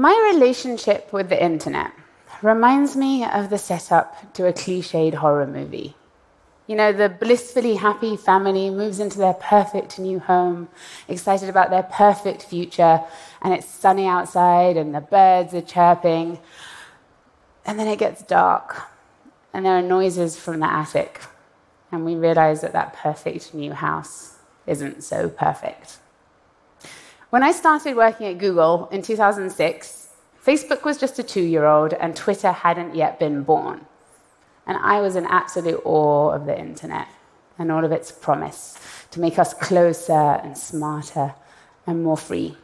My relationship with the internet reminds me of the setup to a cliched horror movie. You know, the blissfully happy family moves into their perfect new home, excited about their perfect future, and it's sunny outside and the birds are chirping. And then it gets dark, and there are noises from the attic, and we realize that that perfect new house isn't so perfect. When I started working at Google in 2006, Facebook was just a two year old and Twitter hadn't yet been born. And I was in absolute awe of the internet and all of its promise to make us closer and smarter and more free.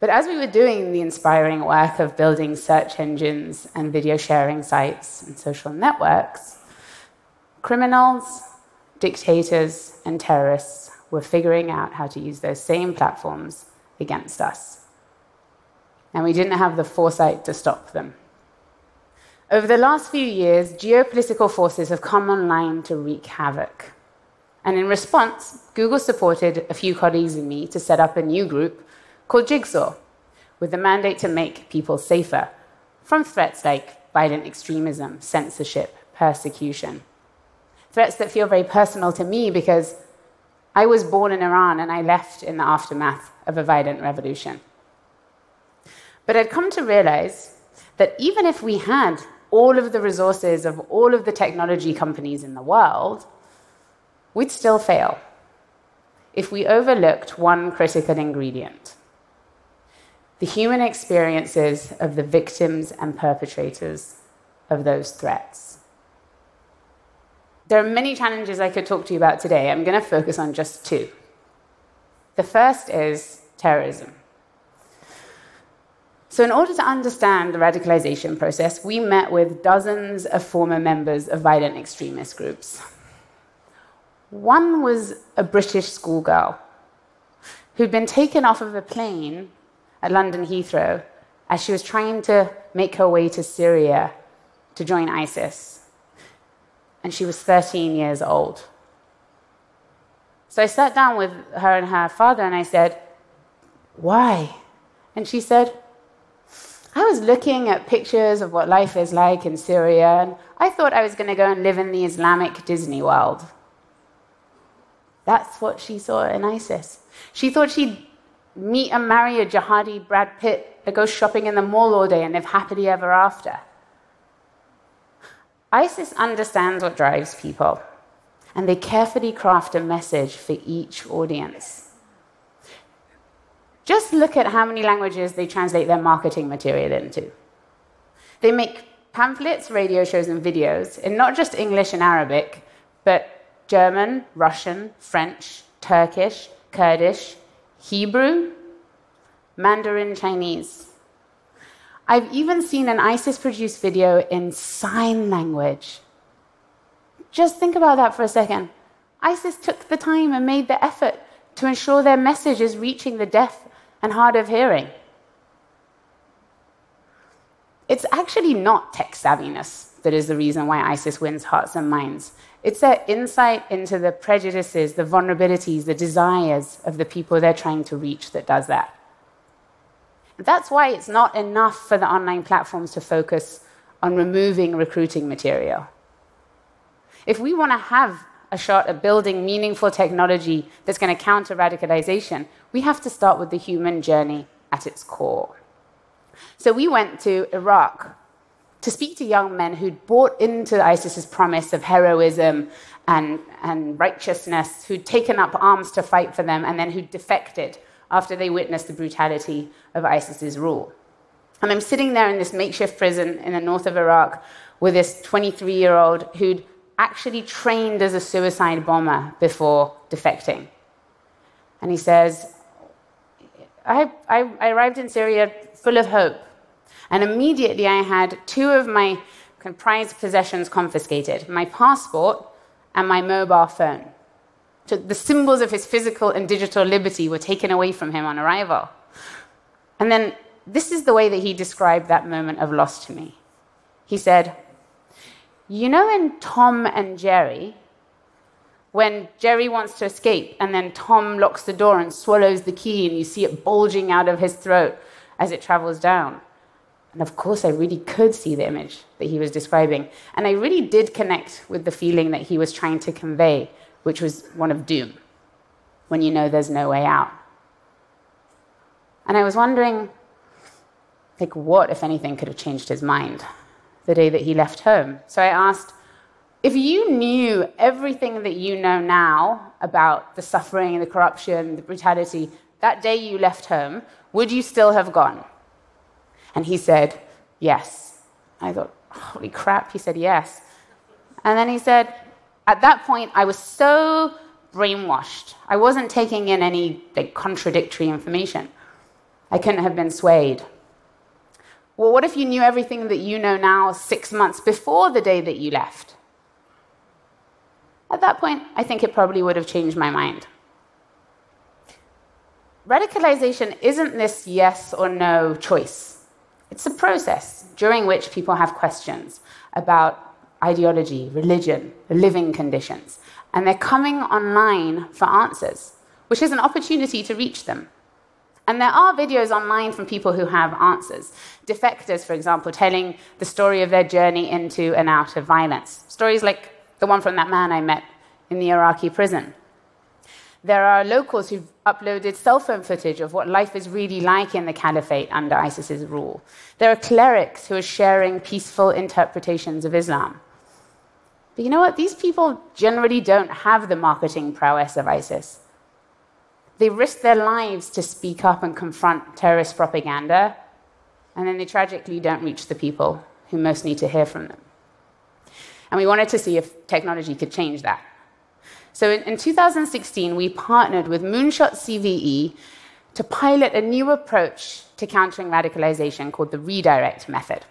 But as we were doing the inspiring work of building search engines and video sharing sites and social networks, criminals, dictators, and terrorists were figuring out how to use those same platforms against us. And we didn't have the foresight to stop them. Over the last few years, geopolitical forces have come online to wreak havoc. And in response, Google supported a few colleagues and me to set up a new group called Jigsaw, with the mandate to make people safer from threats like violent extremism, censorship, persecution. Threats that feel very personal to me because I was born in Iran and I left in the aftermath of a violent revolution. But I'd come to realize that even if we had all of the resources of all of the technology companies in the world, we'd still fail if we overlooked one critical ingredient the human experiences of the victims and perpetrators of those threats. There are many challenges I could talk to you about today. I'm going to focus on just two. The first is terrorism. So, in order to understand the radicalization process, we met with dozens of former members of violent extremist groups. One was a British schoolgirl who'd been taken off of a plane at London Heathrow as she was trying to make her way to Syria to join ISIS. And she was 13 years old. So I sat down with her and her father and I said, Why? And she said, I was looking at pictures of what life is like in Syria, and I thought I was going to go and live in the Islamic Disney world. That's what she saw in ISIS. She thought she'd meet and marry a jihadi Brad Pitt that goes shopping in the mall all day and live happily ever after. ISIS understands what drives people, and they carefully craft a message for each audience. Just look at how many languages they translate their marketing material into. They make pamphlets, radio shows, and videos in not just English and Arabic, but German, Russian, French, Turkish, Kurdish, Hebrew, Mandarin Chinese. I've even seen an ISIS produced video in sign language. Just think about that for a second. ISIS took the time and made the effort to ensure their message is reaching the deaf and hard of hearing. It's actually not tech savviness that is the reason why ISIS wins hearts and minds. It's their insight into the prejudices, the vulnerabilities, the desires of the people they're trying to reach that does that. That's why it's not enough for the online platforms to focus on removing recruiting material. If we want to have a shot at building meaningful technology that's going to counter radicalization, we have to start with the human journey at its core. So we went to Iraq to speak to young men who'd bought into ISIS's promise of heroism and, and righteousness, who'd taken up arms to fight for them, and then who'd defected after they witnessed the brutality of ISIS's rule. And I'm sitting there in this makeshift prison in the north of Iraq with this 23 year old who'd actually trained as a suicide bomber before defecting. And he says, I, I, I arrived in Syria full of hope. And immediately I had two of my prized possessions confiscated my passport and my mobile phone. The symbols of his physical and digital liberty were taken away from him on arrival. And then this is the way that he described that moment of loss to me. He said, you know, in Tom and Jerry, when Jerry wants to escape and then Tom locks the door and swallows the key and you see it bulging out of his throat as it travels down. And of course, I really could see the image that he was describing. And I really did connect with the feeling that he was trying to convey, which was one of doom, when you know there's no way out. And I was wondering, like, what, if anything, could have changed his mind the day that he left home? So I asked, if you knew everything that you know now about the suffering, the corruption, the brutality, that day you left home, would you still have gone? And he said, Yes. I thought, Holy crap. He said, Yes. And then he said, At that point, I was so brainwashed. I wasn't taking in any like, contradictory information. I couldn't have been swayed. Well, what if you knew everything that you know now six months before the day that you left? At that point, I think it probably would have changed my mind. Radicalization isn't this yes or no choice. It's a process during which people have questions about ideology, religion, living conditions, and they're coming online for answers, which is an opportunity to reach them. And there are videos online from people who have answers. Defectors, for example, telling the story of their journey into and out of violence. Stories like the one from that man I met in the Iraqi prison. There are locals who've uploaded cell phone footage of what life is really like in the caliphate under ISIS's rule. There are clerics who are sharing peaceful interpretations of Islam. But you know what? These people generally don't have the marketing prowess of ISIS. They risk their lives to speak up and confront terrorist propaganda, and then they tragically don't reach the people who most need to hear from them. And we wanted to see if technology could change that. So in, in 2016, we partnered with Moonshot CVE to pilot a new approach to countering radicalization called the redirect method.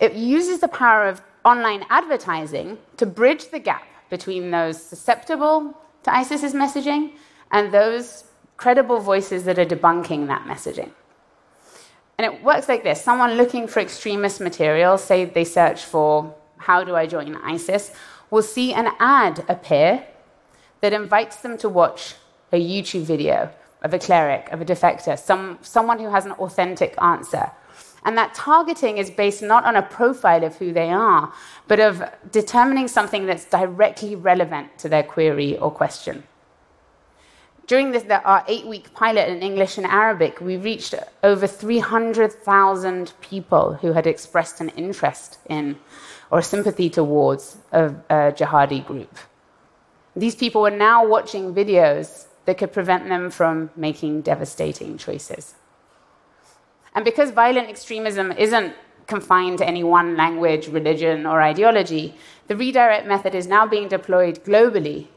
It uses the power of online advertising to bridge the gap between those susceptible to ISIS's messaging and those credible voices that are debunking that messaging. And it works like this someone looking for extremist material, say they search for how do I join ISIS, will see an ad appear that invites them to watch a YouTube video of a cleric, of a defector, some, someone who has an authentic answer. And that targeting is based not on a profile of who they are, but of determining something that's directly relevant to their query or question. During this, our eight week pilot in English and Arabic, we reached over 300,000 people who had expressed an interest in or sympathy towards a, a jihadi group. These people were now watching videos that could prevent them from making devastating choices. And because violent extremism isn't confined to any one language, religion, or ideology, the redirect method is now being deployed globally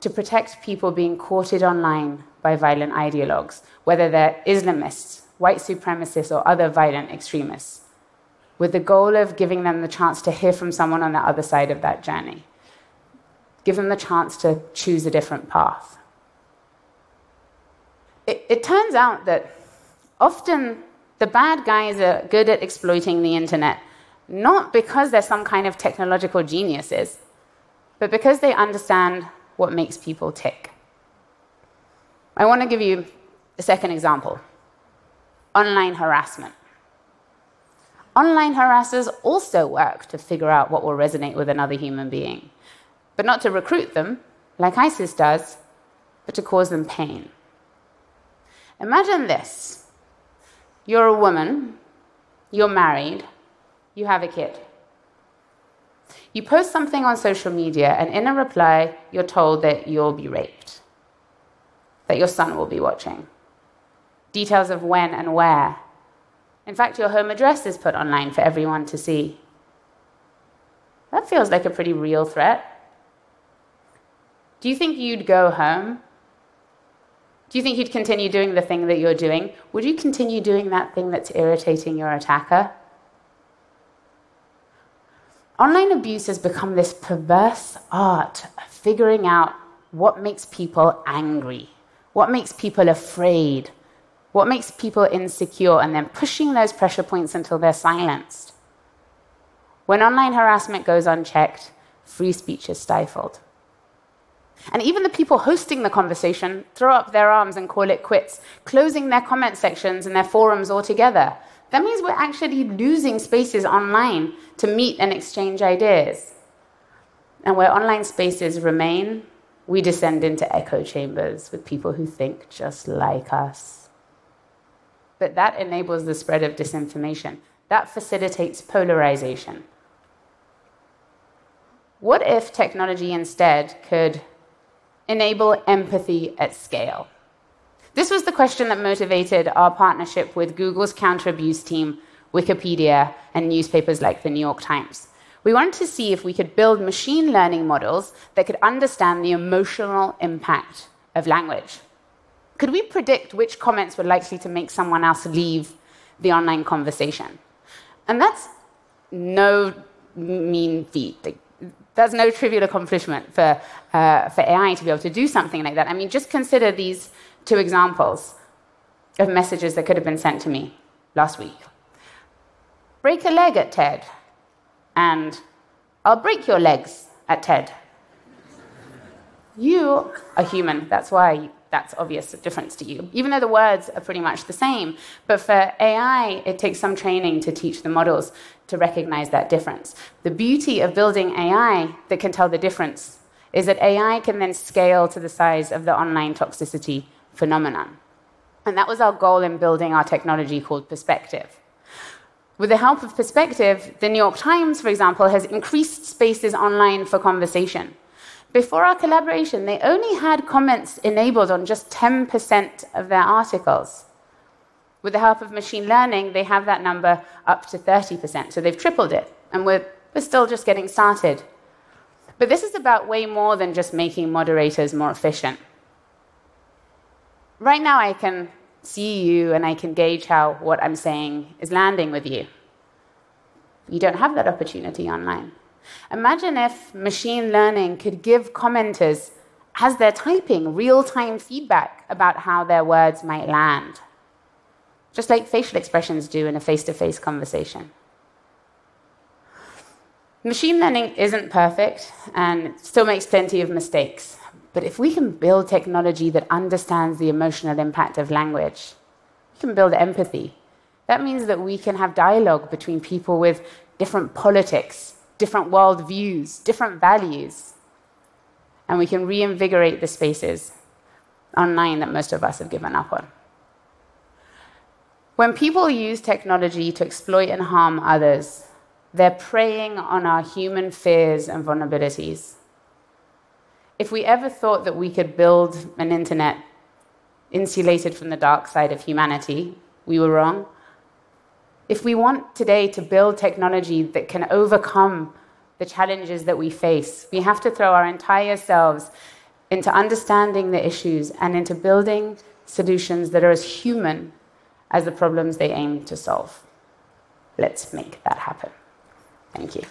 to protect people being courted online by violent ideologues, whether they're Islamists, white supremacists, or other violent extremists with the goal of giving them the chance to hear from someone on the other side of that journey. Give them the chance to choose a different path. It, it turns out that often the bad guys are good at exploiting the internet, not because they're some kind of technological geniuses, but because they understand what makes people tick. I want to give you a second example online harassment. Online harassers also work to figure out what will resonate with another human being, but not to recruit them, like ISIS does, but to cause them pain. Imagine this you're a woman, you're married, you have a kid. You post something on social media, and in a reply, you're told that you'll be raped, that your son will be watching, details of when and where in fact, your home address is put online for everyone to see. That feels like a pretty real threat. Do you think you'd go home? Do you think you'd continue doing the thing that you're doing? Would you continue doing that thing that's irritating your attacker? Online abuse has become this perverse art of figuring out what makes people angry, what makes people afraid, what makes people insecure and then pushing those pressure points until they're silenced? When online harassment goes unchecked, free speech is stifled. And even the people hosting the conversation throw up their arms and call it quits, closing their comment sections and their forums altogether. That means we're actually losing spaces online to meet and exchange ideas. And where online spaces remain, we descend into echo chambers with people who think just like us. But that enables the spread of disinformation. That facilitates polarization. What if technology instead could enable empathy at scale? This was the question that motivated our partnership with Google's counter abuse team, Wikipedia, and newspapers like the New York Times. We wanted to see if we could build machine learning models that could understand the emotional impact of language. Could we predict which comments were likely to make someone else leave the online conversation? And that's no mean feat. That's no trivial accomplishment for, uh, for AI to be able to do something like that. I mean, just consider these two examples of messages that could have been sent to me last week. Break a leg at TED, and I'll break your legs at TED. You are human, that's why that's obvious difference to you, even though the words are pretty much the same. But for AI, it takes some training to teach the models to recognize that difference. The beauty of building AI that can tell the difference is that AI can then scale to the size of the online toxicity phenomenon. And that was our goal in building our technology called Perspective. With the help of Perspective, the New York Times, for example, has increased spaces online for conversation. Before our collaboration, they only had comments enabled on just 10% of their articles. With the help of machine learning, they have that number up to 30%, so they've tripled it, and we're, we're still just getting started. But this is about way more than just making moderators more efficient. Right now, I can see you and I can gauge how what I'm saying is landing with you. You don't have that opportunity online. Imagine if machine learning could give commenters, as they're typing, real time feedback about how their words might land, just like facial expressions do in a face to face conversation. Machine learning isn't perfect and still makes plenty of mistakes. But if we can build technology that understands the emotional impact of language, we can build empathy. That means that we can have dialogue between people with different politics, different worldviews, different values. And we can reinvigorate the spaces online that most of us have given up on. When people use technology to exploit and harm others, they're preying on our human fears and vulnerabilities. If we ever thought that we could build an internet insulated from the dark side of humanity, we were wrong. If we want today to build technology that can overcome the challenges that we face, we have to throw our entire selves into understanding the issues and into building solutions that are as human as the problems they aim to solve. Let's make that happen. Thank you.